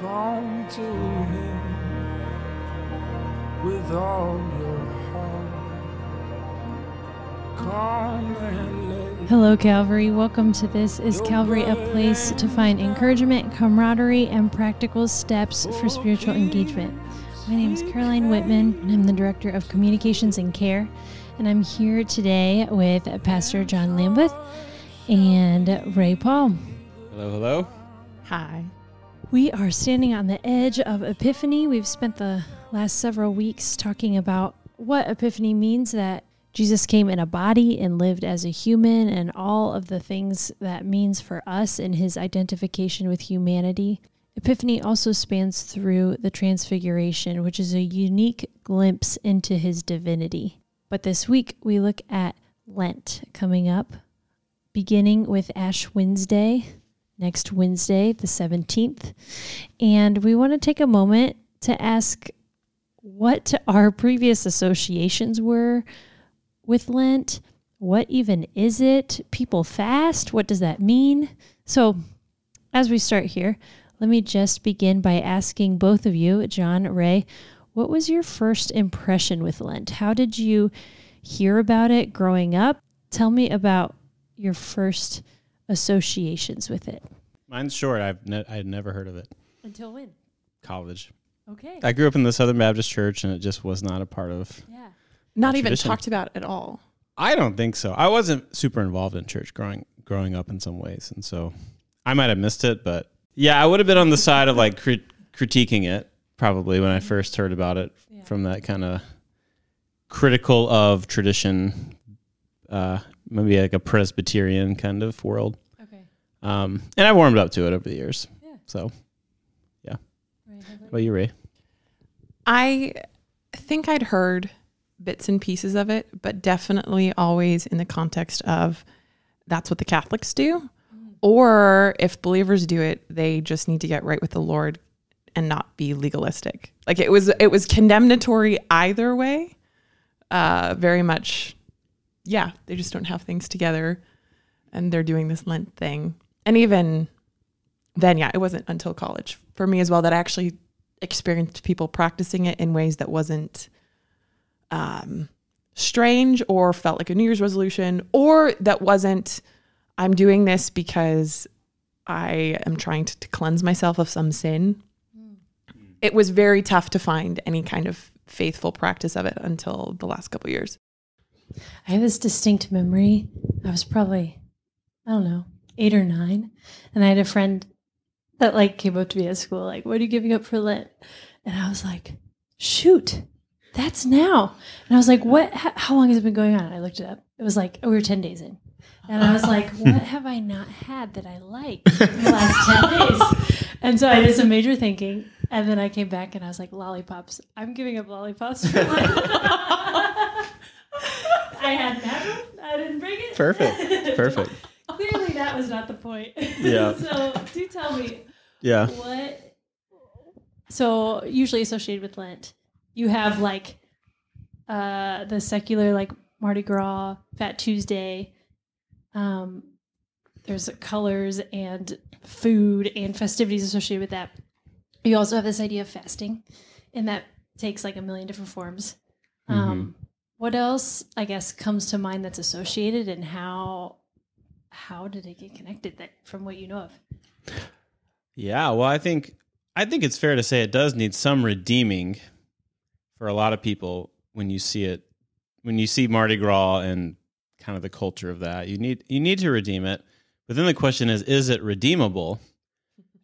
Come to Him with all your heart. Come and. Hello, Calvary. Welcome to This is Calvary, a place to find encouragement, camaraderie, and practical steps for spiritual engagement. My name is Caroline Wittman, and I'm the Director of Communications and Care. And I'm here today with Pastor John Lambuth and Rae Paul. Hello, hello. Hi. We are standing on the edge of Epiphany. We've spent the last several weeks talking about what Epiphany means that Jesus came in a body and lived as a human, and all of the things that means for us in his identification with humanity. Epiphany also spans through the Transfiguration, which is a unique glimpse into his divinity. But this week we look at Lent coming up, beginning with Ash Wednesday, next Wednesday, the 17th. And we want to take a moment to ask what our previous associations were with Lent. What even is it? People fast? What does that mean? So, as we start here, let me just begin by asking both of you, John, Rae, what was your first impression with Lent? How did you hear about it growing up? Tell me about your first associations with it. Mine's short. I've ne- I had never heard of it. Until when? College. Okay. I grew up in the Southern Baptist Church, and it just was not a part of. yeah. Not even Tradition. talked about at all. I don't think so. I wasn't super involved in church growing growing up in some ways, and so I might have missed it. But yeah, I would have been on the side of like crit- critiquing it probably when I first heard about it Yeah. from that kind of critical of tradition, uh, maybe like a Presbyterian kind of world. Okay. Um, and I warmed up to it over the years. Yeah. So, Right. how about what about you, Rae? I think I'd heard bits and pieces of it, but definitely always in the context of that's what the Catholics do. Or if believers do it, they just need to get right with the Lord and not be legalistic. Like it was it was condemnatory either way. Uh very much yeah, they just don't have things together and they're doing this Lent thing. And even then, yeah, it wasn't until college for me as well that I actually experienced people practicing it in ways that wasn't um, strange or felt like a New Year's resolution, or that wasn't, I'm doing this because I am trying to, to cleanse myself of some sin. It was very tough to find any kind of faithful practice of it until the last couple years. I have this distinct memory. I was probably, I don't know, eight or nine. And I had a friend that like came up to me at school, like, what are you giving up for Lent? And I was like, shoot, that's now. And I was like, what, how, long has it been going on? And I looked it up. It was like, oh, we were 10 days in. And I was like, what have I not had that I like in the last 10 days? And so I did some major thinking. And then I came back and I was like, lollipops. I'm giving up lollipops for Lent. I had one. I didn't bring it. Perfect. Perfect. Clearly, that was not the point. Yeah. so, do tell me Yeah. what. So, usually associated with Lent, you have like uh, the secular, like Mardi Gras, Fat Tuesday. Um, there's colors and food and festivities associated with that. You also have this idea of fasting, and that takes like a million different forms. Um, What else, I guess, comes to mind that's associated, and how how did it get connected? That from what you know of. Yeah, well, I think I think it's fair to say it does need some redeeming for a lot of people when you see it when you see Mardi Gras and kind of the culture of that. You need you need to redeem it. But then the question is is it redeemable?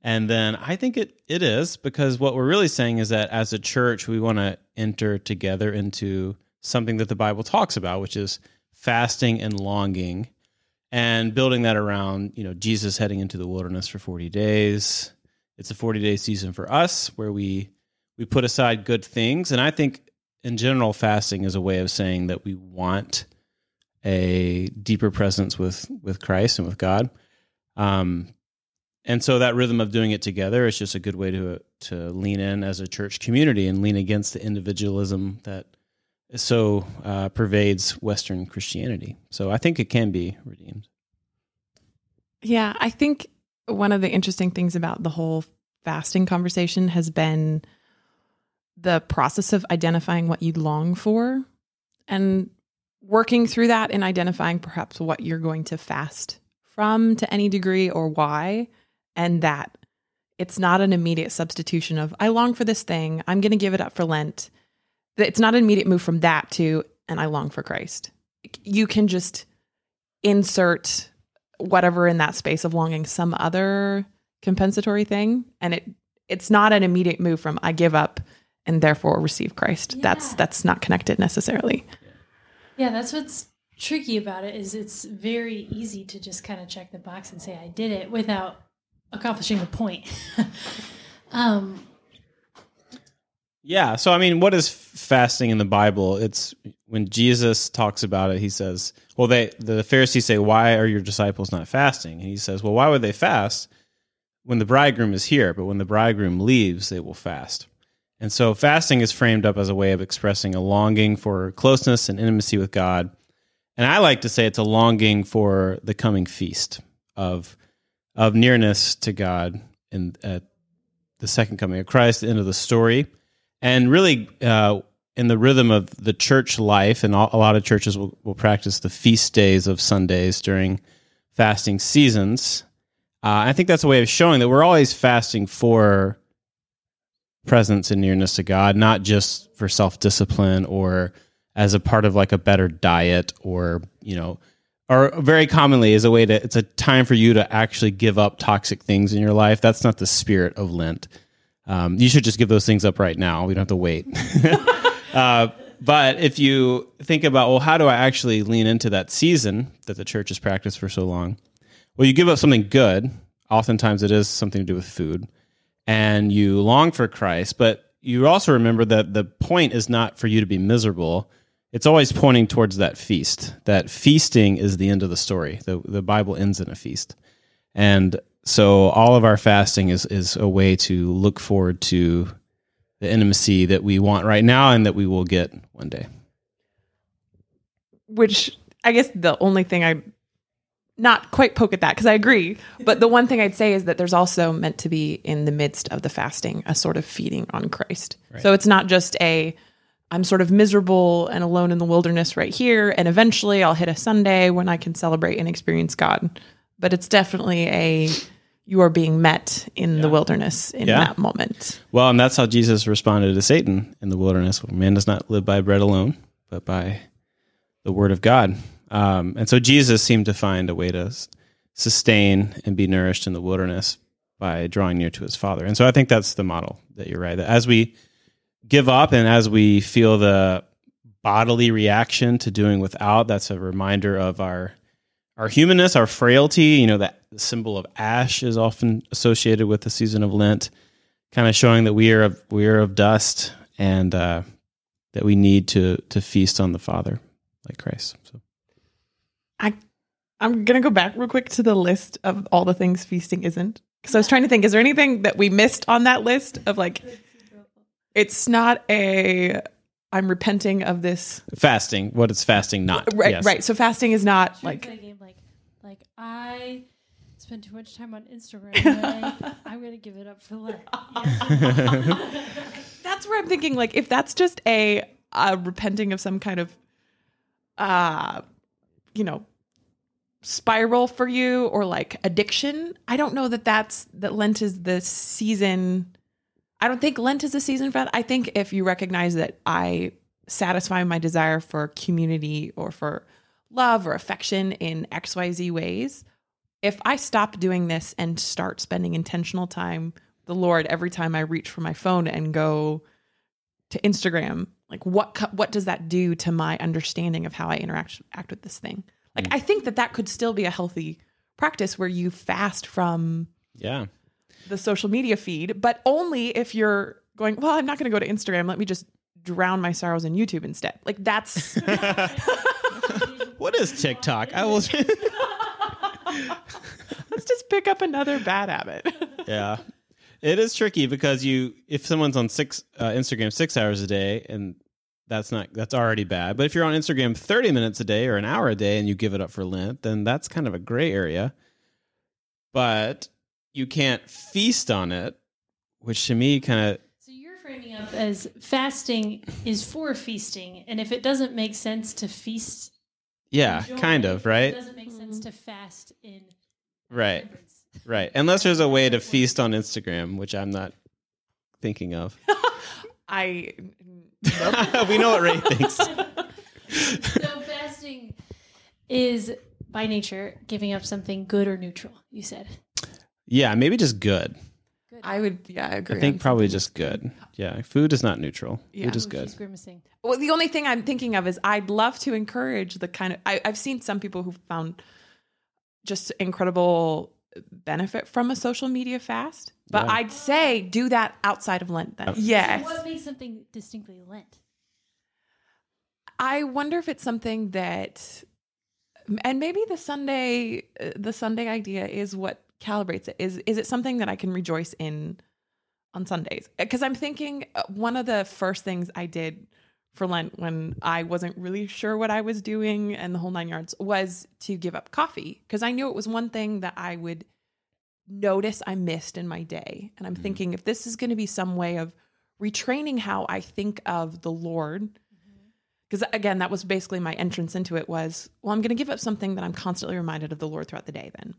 And then I think it it is because what we're really saying is that as a church we want to enter together into something that the Bible talks about, which is fasting and longing and building that around, you know, Jesus heading into the wilderness for 40 days. It's a 40 day season for us where we we put aside good things and I think in general fasting is a way of saying that we want a deeper presence with with Christ and with God. Um and so that rhythm of doing it together is just a good way to to lean in as a church community and lean against the individualism that so uh, pervades Western Christianity. So I think it can be redeemed. Yeah, I think one of the interesting things about the whole fasting conversation has been the process of identifying what you long for and working through that and identifying perhaps what you're going to fast from to any degree or why. And that it's not an immediate substitution of, I long for this thing, I'm going to give it up for Lent. It's not an immediate move from that to, and I long for Christ. You can just insert whatever in that space of longing some other compensatory thing and it it's not an immediate move from I give up and therefore receive Christ. That's that's not connected necessarily. Yeah, that's what's tricky about it is it's very easy to just kind of check the box and say I did it without accomplishing the point. um, Yeah. So, I mean, what is fasting in the Bible? It's when Jesus talks about it, he says, well, they, the Pharisees say, why are your disciples not fasting? And he says, well, why would they fast when the bridegroom is here? But when the bridegroom leaves, they will fast. And so, fasting is framed up as a way of expressing a longing for closeness and intimacy with God. And I like to say it's a longing for the coming feast of, of nearness to God and at the second coming of Christ, the end of the story and really uh, in the rhythm of the church life and a lot of churches will, will practice the feast days of sundays during fasting seasons uh, i think that's a way of showing that we're always fasting for presence and nearness to god not just for self-discipline or as a part of like a better diet or you know or very commonly is a way to it's a time for you to actually give up toxic things in your life. That's not the spirit of lent um, you should just give those things up right now. We don't have to wait. uh, but if you think about, well, how do I actually lean into that season that the church has practiced for so long? Well, you give up something good. Oftentimes it is something to do with food. And you long for Christ, but you also remember that the point is not for you to be miserable. It's always pointing towards that feast. That feasting is the end of the story. The, the Bible ends in a feast. And so all of our fasting is is a way to look forward to the intimacy that we want right now and that we will get one day. Which I guess the only thing I not quite poke at that because I agree, but the one thing I'd say is that there's also meant to be in the midst of the fasting a sort of feeding on Christ. So it's not just a I'm sort of miserable and alone in the wilderness right here and eventually I'll hit a Sunday when I can celebrate and experience God. But it's definitely a you are being met in the wilderness in Yeah. that moment. Well, and that's how Jesus responded to Satan in the wilderness. Man does not live by bread alone, but by the word of God. Um, and so Jesus seemed to find a way to sustain and be nourished in the wilderness by drawing near to his Father. And so I think that's the model that you're right. That as we give up and as we feel the bodily reaction to doing without, that's a reminder of our our humanness, our frailty. You know that the symbol of ash is often associated with the season of Lent, kind of showing that we are of, we are of dust and uh, that we need to to feast on the Father like Christ. So I I'm gonna go back real quick to the list of all the things feasting isn't. Because I was trying to think, is there anything that we missed on that list of like it's not a I'm repenting of this fasting, what is fasting not? right Yes. right. So fasting is not Should like play a game like like I spend too much time on Instagram. today. I'm gonna give it up for Lent. that's where I'm thinking like if that's just a, a repenting of some kind of uh you know spiral for you or like addiction I don't know that that's that Lent is the season I don't think Lent is a season for that I think if you recognize that I satisfy my desire for community or for love or affection in XYZ ways if I stop doing this and start spending intentional time with the Lord every time I reach for my phone and go to Instagram, like what what does that do to my understanding of how I interact act with this thing? Like hmm. I think that that could still be a healthy practice where you fast from Yeah. the social media feed, but only if you're going, well, I'm not going to go to Instagram. Let me just drown my sorrows in YouTube instead. Like that's What is TikTok? I will. let's just pick up another bad habit. yeah, it is tricky because you if someone's on six uh, Instagram six hours a day and that's not that's already bad. But if you're on Instagram thirty minutes a day or an hour a day and you give it up for Lent, then that's kind of a gray area. But you can't feast on it which to me kind of So you're framing up as fasting is for feasting, and if it doesn't make sense to feast, yeah, enjoy, kind of right? It doesn't make sense to mm-hmm. fast in right, remembrance. right. Unless there's a way to feast on Instagram, which I'm not thinking of. I we know what Rae thinks. so fasting is by nature giving up something good or neutral. You said. Yeah, maybe just good. Good. I would yeah, I agree. I think probably just good. Yeah, food is not neutral. Yeah. Food is Ooh, good. She's grimacing. Well, the only thing I'm thinking of is I'd love to encourage the kind of I, I've seen some people who found just incredible benefit from a social media fast, but Yeah. I'd say do that outside of Lent. Then, Yeah. yes. So what makes something distinctly Lent? I wonder if it's something that, and maybe the Sunday, uh, the Sunday idea is what calibrates it. Is is it something that I can rejoice in on Sundays? Uh, because I'm thinking uh, one of the first things I did for Lent when I wasn't really sure what I was doing and the whole nine yards was to give up coffee because I knew it was one thing that I would notice I missed in my day. And I'm mm-hmm. thinking if this is going to be some way of retraining how I think of the Lord mm-hmm. because again that was basically my entrance into it was well i'm going to give up something that i'm constantly reminded of the lord throughout the day then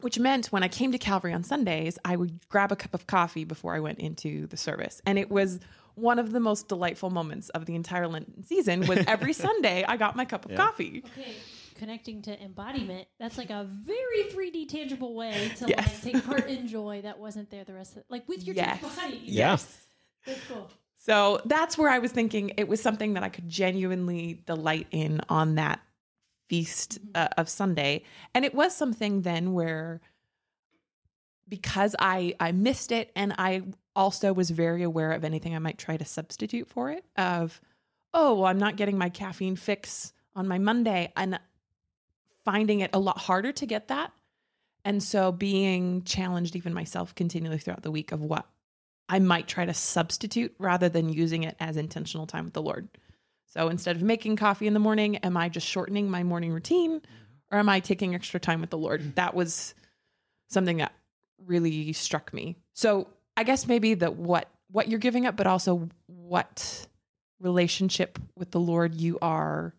which meant when i came to calvary on sundays i would grab a cup of coffee before i went into the service and it was one of the most delightful moments of the entire lenten season was every sunday i got my cup of Yeah. coffee Okay, connecting to embodiment. That's like a very 3D tangible way to Yes. like take part in joy that wasn't there the rest of like with your Yes. church body. Yeah. That's cool. so that's where i was thinking it was something that i could genuinely delight in on that feast uh, of sunday and it was something then where because I I missed it and I also was very aware of anything I might try to substitute for it of oh well I'm not getting my caffeine fix on my Monday and finding it a lot harder to get that and so being challenged even myself continually throughout the week of what I might try to substitute rather than using it as intentional time with the Lord. So instead of making coffee in the morning, am I just shortening my morning routine or am I taking extra time with the Lord? That was something that really struck me. So I guess maybe that what what you're giving up, but also what relationship with the Lord you are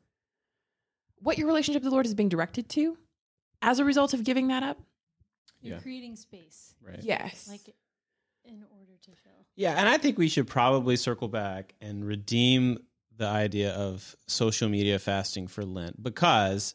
what your relationship with the Lord is being directed to as a result of giving that up. You're Yeah. creating space, Right. Yes. like in order to fill. Yeah, and I think we should probably circle back and redeem the idea of social media fasting for Lent because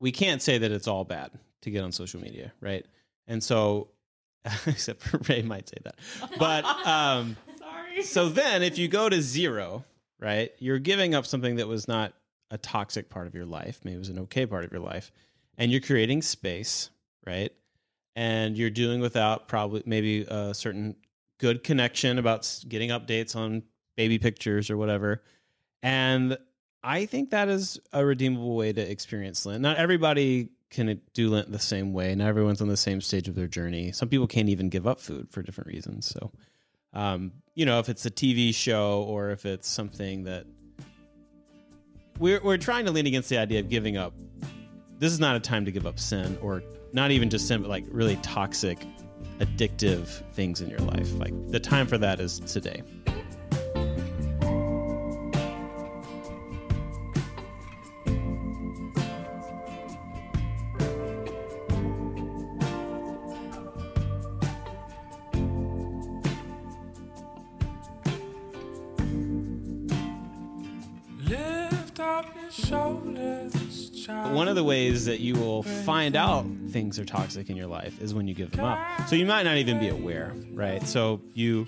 we can't say that it's all bad to get on social media, right? And so, except for Rae might say that, but um, Sorry. so then if you go to zero, right, you're giving up something that was not a toxic part of your life, maybe it was an okay part of your life, and you're creating space, right? And you're doing without probably maybe a certain good connection about getting updates on baby pictures or whatever. And I think that is a redeemable way to experience Lent. Not everybody can do Lent the same way. Not everyone's on the same stage of their journey. Some people can't even give up food for different reasons. So, um, you know, if it's a TV show or if it's something that we're, we're trying to lean against the idea of giving up. This is not a time to give up sin or not even just sin, but like really toxic, addictive things in your life. Like the time for that is today. Find out things are toxic in your life is when you give them up. So you might not even be aware, right? So you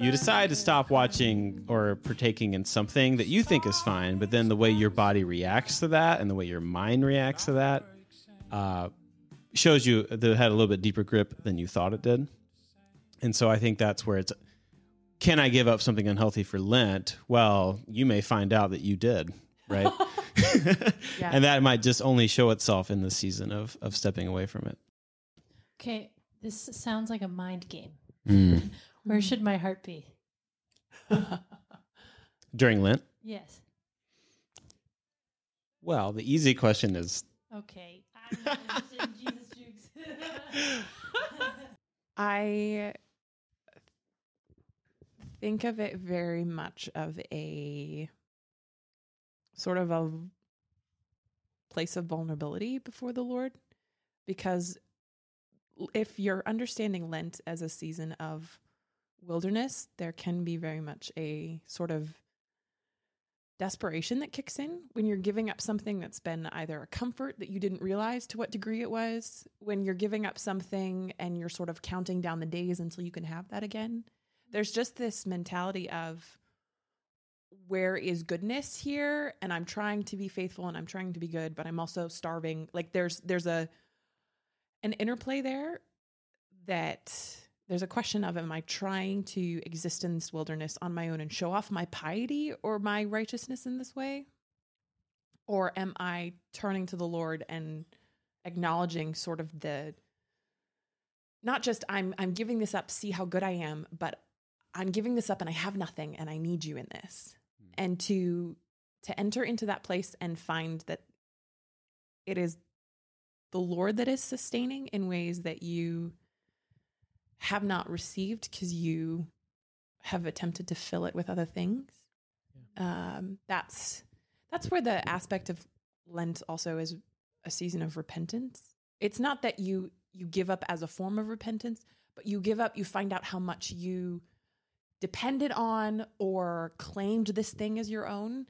you decide to stop watching or partaking in something that you think is fine, but then the way your body reacts to that and the way your mind reacts to that uh, shows you that it had a little bit deeper grip than you thought it did. And so I think that's where it's can I give up something unhealthy for Lent? Well, you may find out that you did, right? Yeah. And that might just only show itself in the season of of stepping away from it. Okay, this sounds like a mind game. Mm. Where should my heart be? During Lent? Yes. Well, the easy question is Okay. I'm not interested in Jesus jukes. I think of it very much of a sort of a place of vulnerability before the Lord because if you're understanding Lent as a season of wilderness, there can be very much a sort of desperation that kicks in when you're giving up something that's been either a comfort that you didn't realize to what degree it was, when you're giving up something and you're sort of counting down the days until you can have that again. There's just this mentality of where is goodness here and I'm trying to be faithful and I'm trying to be good, but I'm also starving. Like there's there's a an interplay there that there's a question of am I trying to exist in this wilderness on my own and show off my piety or my righteousness in this way? Or am I turning to the Lord and acknowledging sort of the not just I'm I'm giving this up, see how good I am, but I'm giving this up and I have nothing and I need you in this. Mm. And to to enter into that place and find that it is the Lord that is sustaining in ways that you have not received because you have attempted to fill it with other things. Um, that's that's where the aspect of Lent also is a season of repentance. It's not that you you give up as a form of repentance, but you give up. You find out how much you depended on or claimed this thing as your own,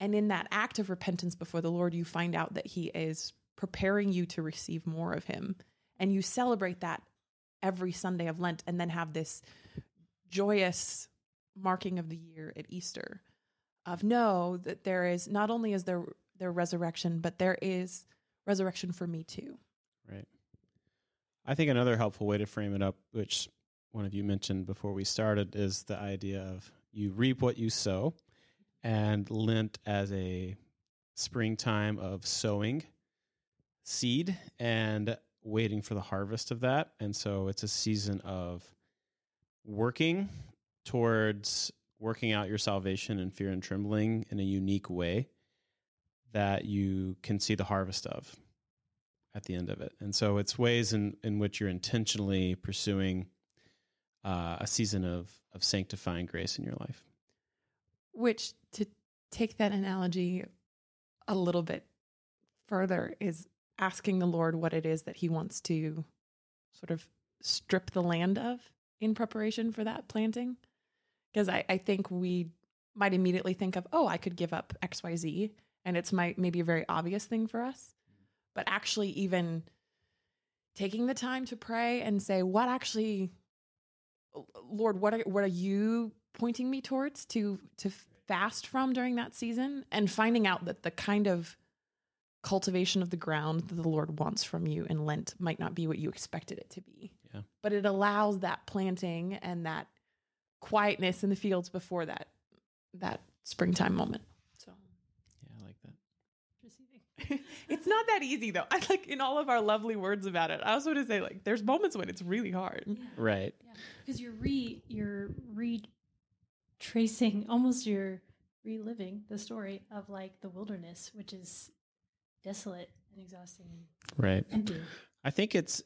and in that act of repentance before the Lord, you find out that He is preparing you to receive more of Him, and you celebrate that every Sunday of Lent and then have this joyous marking of the year at Easter of know that there is not only is there there resurrection, but there is resurrection for me too. Right. I think another helpful way to frame it up, which one of you mentioned before we started, is the idea of you reap what you sow, and Lent as a springtime of sowing seed and waiting for the harvest of that. And so it's a season of working towards working out your salvation in fear and trembling in a unique way that you can see the harvest of at the end of it. And so it's ways in, in which you're intentionally pursuing uh, a season of, of sanctifying grace in your life. Which to take that analogy a little bit further is asking the Lord what it is that He wants to sort of strip the land of in preparation for that planting. Because I, I think we might immediately think of, oh, I could give up XYZ. And it's my maybe a very obvious thing for us. But actually, even taking the time to pray and say, what actually, Lord, what are, what are you pointing me towards to to fast from during that season and finding out that the kind of cultivation of the ground that the Lord wants from you in Lent might not be what you expected it to be. Yeah. But it allows that planting and that quietness in the fields before that that springtime moment. So Yeah, I like that. it's not that easy though. I like in all of our lovely words about it. I also want to say like there's moments when it's really hard. Right. because you're re you're retracing almost you're reliving the story of like the wilderness which is desolate and exhausting and Right. empty I think it's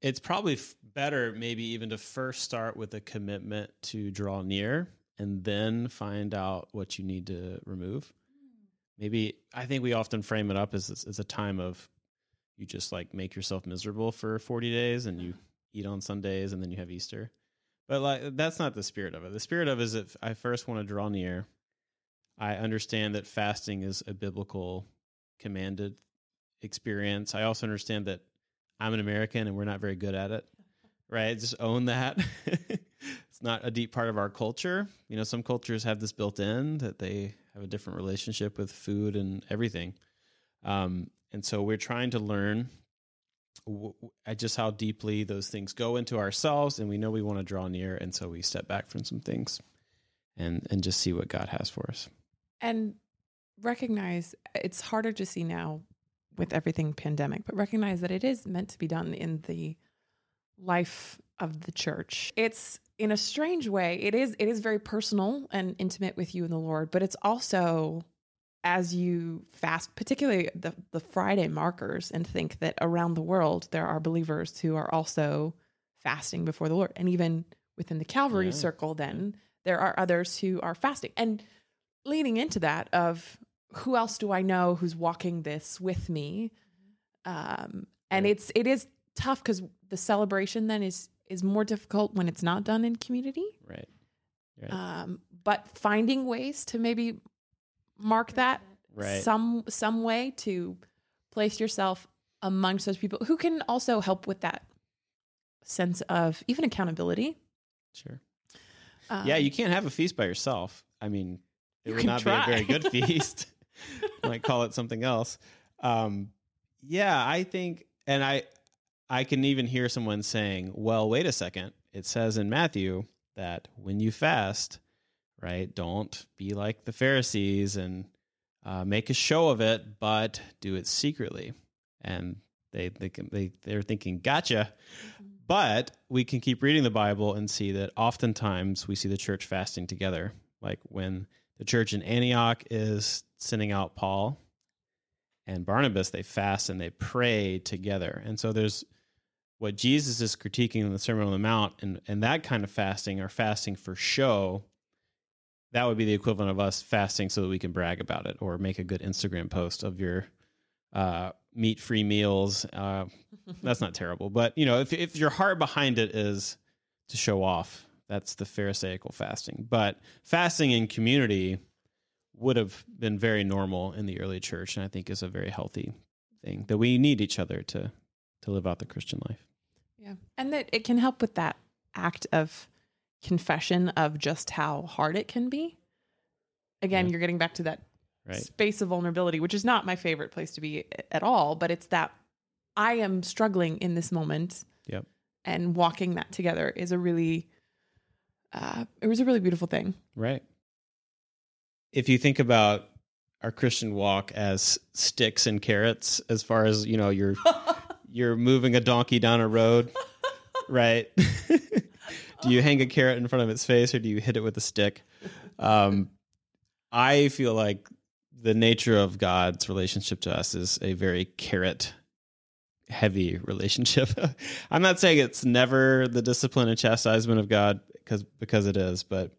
it's probably f- better maybe even to first start with a commitment to draw near and then find out what you need to remove. Maybe I think we often frame it up as as a time of you just like make yourself miserable for 40 days and you eat on Sundays and then you have Easter. But like that's not the spirit of it. The spirit of it is if I first want to draw near, I understand that fasting is a biblical commanded experience. I also understand that I'm an American and we're not very good at it. Right? Just own that. not a deep part of our culture. You know, some cultures have this built in that they have a different relationship with food and everything. Um, and so we're trying to learn w- just how deeply those things go into ourselves and we know we want to draw near and so we step back from some things and and just see what God has for us. and recognize it's harder to see now with everything pandemic, but recognize that it is meant to be done in the life of the church. It's in a strange way, it is it is very personal and intimate with you and the Lord, but it's also as you fast, particularly the, the Friday markers, and think that around the world there are believers who are also fasting before the Lord. And even within the Calvary Yeah. circle, then there are others who are fasting. And leaning into that of who else do I know who's walking this with me? Um, and it's it is tough because the celebration then is is more difficult when it's not done in community. Right. Right. Um, but finding ways to maybe mark that right. some some way to place yourself amongst those people who can also help with that sense of even accountability. sure. Um, yeah, you can't have a feast by yourself. I mean, it would not try. be a very good feast. Might call it something else. Um, yeah, I think, and I, I can even hear someone saying, "Well, wait a second. It says in Matthew that when you fast, right, don't be like the Pharisees and uh, make a show of it, but do it secretly." And they, they, they, they're thinking, "Gotcha." But we can keep reading the Bible and see that oftentimes we see the church fasting together. Like when the church in Antioch is sending out Paul and Barnabas, they fast and they pray together. And so there's what Jesus is critiquing in the Sermon on the Mount, and, and that kind of fasting or fasting for show, that would be the equivalent of us fasting so that we can brag about it or make a good Instagram post of your uh, meat free meals. Uh, that's not terrible, but you know, if if your heart behind it is to show off, that's the Pharisaical fasting. But fasting in community would have been very normal in the early church, and I think is a very healthy thing that we need each other to to live out the Christian life. Yeah. And that it can help with that act of confession of just how hard it can be. Again, Yeah. you're getting back to that Right. space of vulnerability, which is not my favorite place to be at all, but it's that I am struggling in this moment. Yep. And walking that together is a really uh it was a really beautiful thing. Right. If you think about our Christian walk as sticks and carrots, as far as you know, you're you're moving a donkey down a road, right? do you hang a carrot in front of its face or do you hit it with a stick? Um, I feel like the nature of God's relationship to us is a very carrot heavy relationship. I'm not saying it's never the discipline and chastisement of God because because it is, but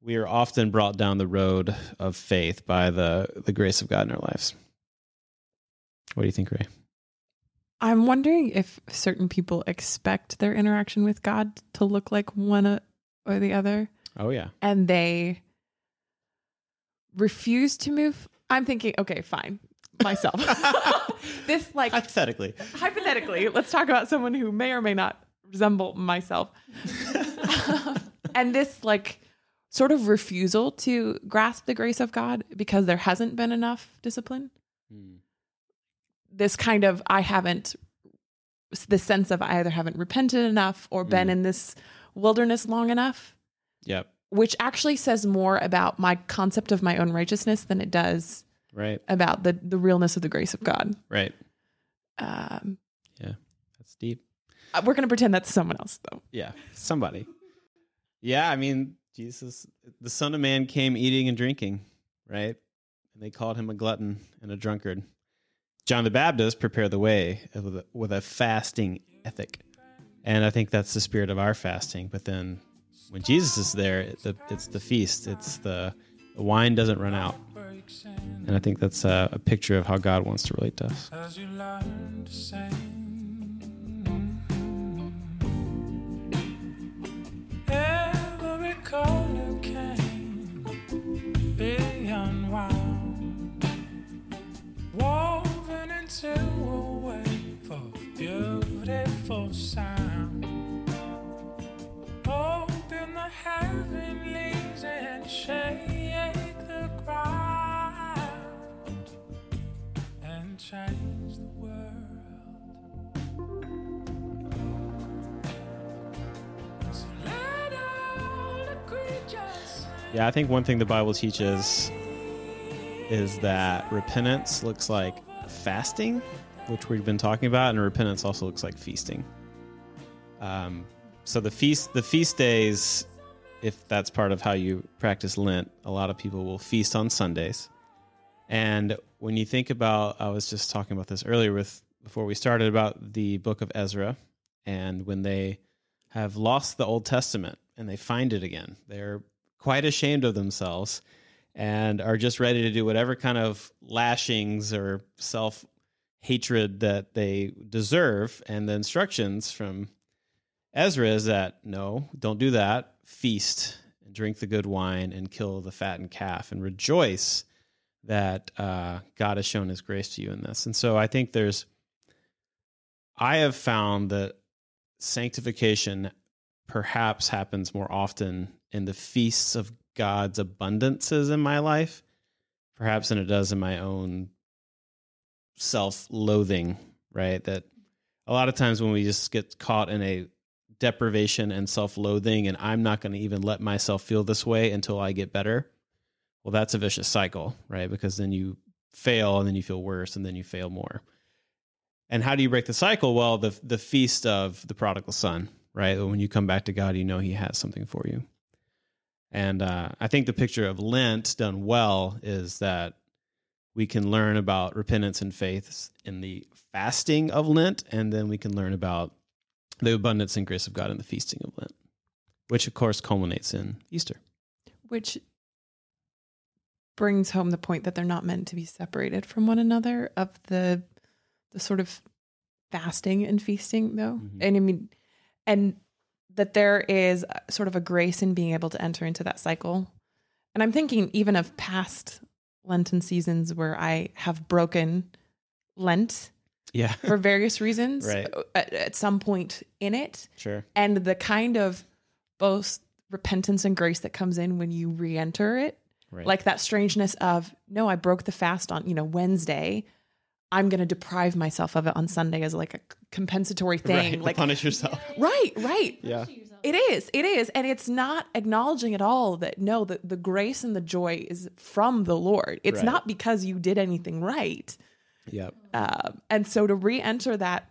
we are often brought down the road of faith by the the grace of God in our lives. What do you think, Rae? I'm wondering if certain people expect their interaction with God to look like one or the other. Oh yeah. and they refuse to move. I'm thinking, okay, fine, myself. this, like, Hypothetically. hypothetically, let's talk about someone who may or may not resemble myself. and this, like, sort of refusal to grasp the grace of God because there hasn't been enough discipline. Hmm. This kind of, I haven't, the sense of I either haven't repented enough or been Mm. in this wilderness long enough Yep. which actually says more about my concept of my own righteousness than it does Right. about the the realness of the grace of God. Right. Um, yeah. That's deep. uh, we're going to pretend that's someone else, though. Yeah. Somebody. Yeah, I mean, Jesus, the Son of Man came eating and drinking, right? And they called him a glutton and a drunkard. John the Baptist prepared the way with a, fasting ethic. And I think that's the spirit of our fasting. But then when Jesus is there, it's the, feast, it's the, the wine doesn't run out. And I think that's a, a picture of how God wants to relate to us. Yeah, I think one thing the Bible teaches is that repentance looks like fasting, which we've been talking about, and repentance also looks like feasting. Um, so the feast, the feast days, if that's part of how you practice Lent, a lot of people will feast on Sundays. And when you think about, I was just talking about this earlier with before we started about the book of Ezra, and when they have lost the Old Testament and they find it again. They're quite ashamed of themselves and are just ready to do whatever kind of lashings or self hatred that they deserve. And the instructions from Ezra is that no, don't do that. Feast and drink the good wine and kill the fattened calf and rejoice that uh, God has shown his grace to you in this. And so I think there's, I have found that sanctification perhaps happens more often in the feasts of God's abundances in my life, perhaps than it does in my own self loathing, right? That a lot of times when we just get caught in a deprivation and self loathing, and I'm not going to even let myself feel this way until I get better, well, that's a vicious cycle, right? Because then you fail and then you feel worse and then you fail more. And how do you break the cycle? Well, the the feast of the prodigal son, right? When you come back to God, you know He has something for you. And uh, I think the picture of Lent done well is that we can learn about repentance and faith in the fasting of Lent, and then we can learn about the abundance and grace of God in the feasting of Lent, which of course culminates in Easter. Which brings home the point that they're not meant to be separated from one another of the the sort of fasting and feasting though. Mhm. And I mean and that there is sort of a grace in being able to enter into that cycle. And I'm thinking even of past Lenten seasons where I have broken Lent Yeah, for various reasons Right. Uh, at, at some point in it sure. and the kind of both repentance and grace that comes in when you re-enter it Right. like that strangeness of no i broke the fast on you know wednesday i'm going to deprive myself of it on sunday as like a compensatory thing right. like punish yourself. right right Yeah. it is it is and it's not acknowledging at all that no the, the grace and the joy is from the lord it's Right. not because you did anything right Yep. um, and so to re-enter that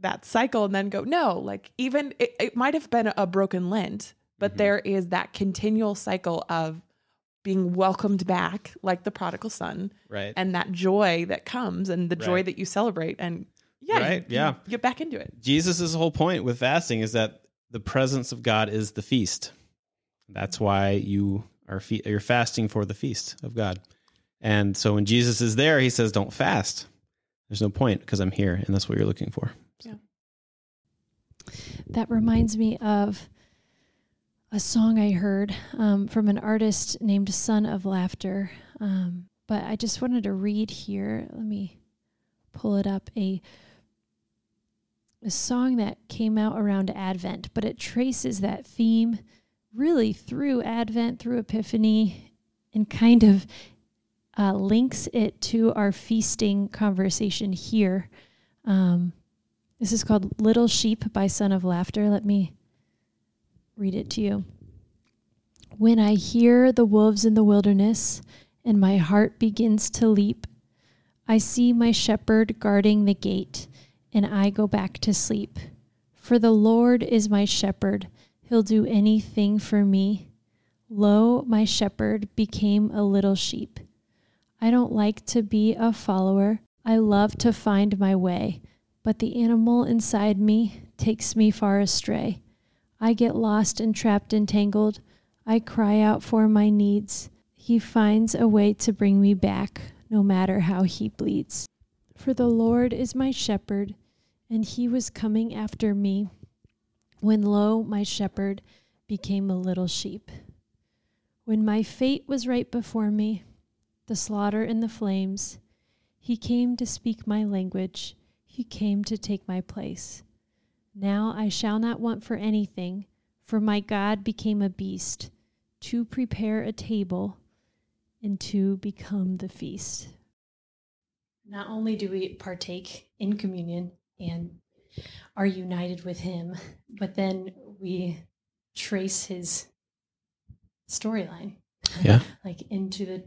that cycle and then go no like even it, it might have been a broken lent but Mhm. there is that continual cycle of being welcomed back like the prodigal son Right. and that joy that comes and the joy Right. that you celebrate and yeah Right, you yeah. get back into it Jesus' whole point with fasting is that the presence of God is the feast. That's why you are fe- you're fasting for the feast of God. And so when Jesus is there, he says, "Don't fast." There's no point because I'm here, and that's what you're looking for. Yeah. That reminds me of a song I heard um, from an artist named Son of Laughter. Um, but I just wanted to read here. Let me pull it up. A a song that came out around Advent, but it traces that theme really through Advent, through Epiphany, and kind of uh, links it to our feasting conversation here. Um, this is called Little Sheep by Son of Laughter. Let me read it to you. When I hear the wolves in the wilderness and my heart begins to leap, I see my shepherd guarding the gate and I go back to sleep. For the Lord is my shepherd, he'll do anything for me. Lo, my shepherd became a little sheep. I don't like to be a follower, I love to find my way but the animal inside me takes me far astray. I get lost and trapped and tangled. I cry out for my needs. He finds a way to bring me back, no matter how he bleeds. For the Lord is my shepherd, and he was coming after me when lo, my shepherd became a little sheep. When my fate was right before me, the slaughter and the flames, he came to speak my language. He came to take my place. Now I shall not want for anything, for my God became a beast to prepare a table and to become the feast. Not only do we partake in communion and are united with Him, but then we trace His storyline. Yeah. like into the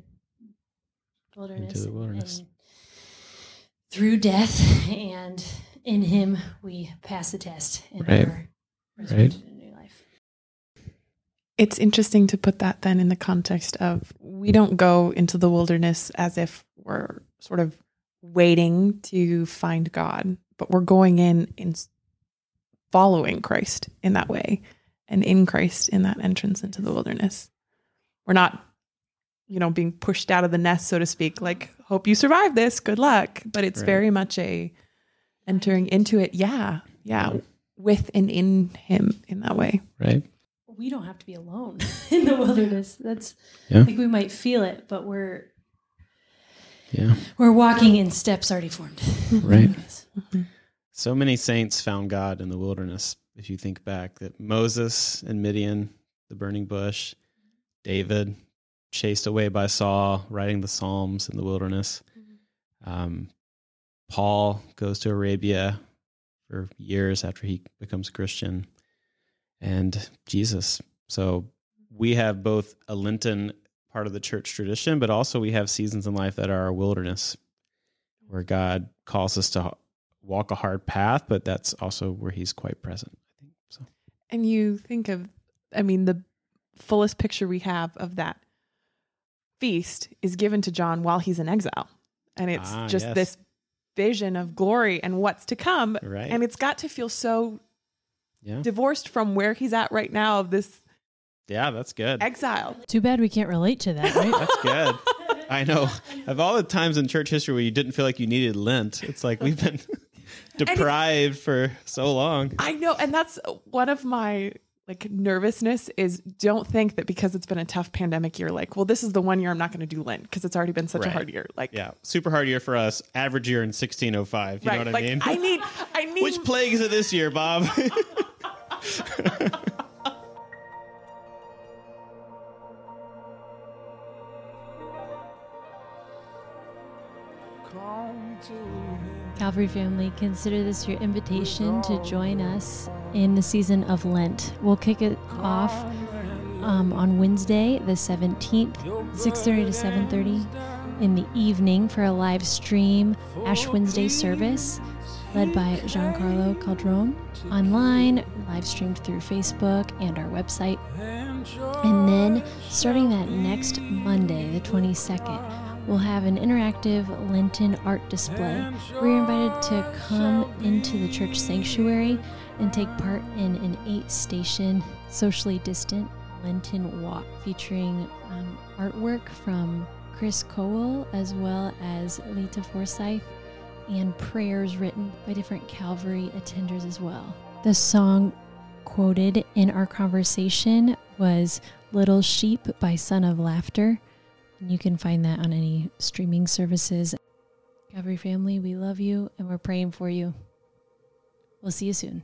wilderness. Into the wilderness. through death, and in Him we pass the test and Right. are resurrected in new life. it's interesting to put that then in the context of we don't go into the wilderness as if we're sort of waiting to find God, but we're going in in following Christ in that way and in Christ in that entrance into the wilderness. We're not, you know, being pushed out of the nest, so to speak, like, hope you survive this, good luck. But it's Right. very much a entering into it. Yeah. Yeah. Yeah. With and in him in that way. Right. We don't have to be alone in the wilderness. That's Yeah. like we might feel it, but we're Yeah. we're walking in steps already formed. Right. So many saints found God in the wilderness. If you think back, that Moses and Midian, the burning bush, David chased away by Saul, writing the Psalms in the wilderness. Um, Paul goes to Arabia for years after he becomes a Christian, and Jesus. So we have both a Lenten part of the church tradition, but also we have seasons in life that are a wilderness, where God calls us to walk a hard path, but that's also where He's quite present. I think so. And you think of, I mean, the fullest picture we have of that feast is given to John while he's in exile. And it's Ah, just yes. this vision of glory and what's to come. Right. And it's got to feel so Yeah. divorced from where he's at right now of this Yeah, that's good. exile. Too bad we can't relate to that, right? That's good. I know. Of all the times in church history where you didn't feel like you needed Lent, it's like we've been deprived for so long. I know. And that's one of my like nervousness is don't think that because it's been a tough pandemic year, like, well, this is the one year I'm not going to do Lent because it's already been such a hard year. Like, Yeah, super hard year for us. Average year in 1605. You right. know what I mean? I need, I need, Which plague is it this year, Bob? Come to him. Calvary family, consider this your invitation to join us in the season of Lent. We'll kick it off um, on Wednesday, the 17th, 6:30 to 7:30 in the evening for a live stream Ash Wednesday service led by Giancarlo Caldron online, live streamed through Facebook and our website. And then starting that next Monday, the 22nd, we'll have an interactive Lenten art display. We're invited to come into the church sanctuary and take part in an eight station, socially distant Lenten walk featuring um, artwork from Chris Cowell as well as Lita Forsyth and prayers written by different Calvary attenders as well. The song quoted in our conversation was Little Sheep by Son of Laughter. And you can find that on any streaming services. Calvary family, we love you and we're praying for you. We'll see you soon.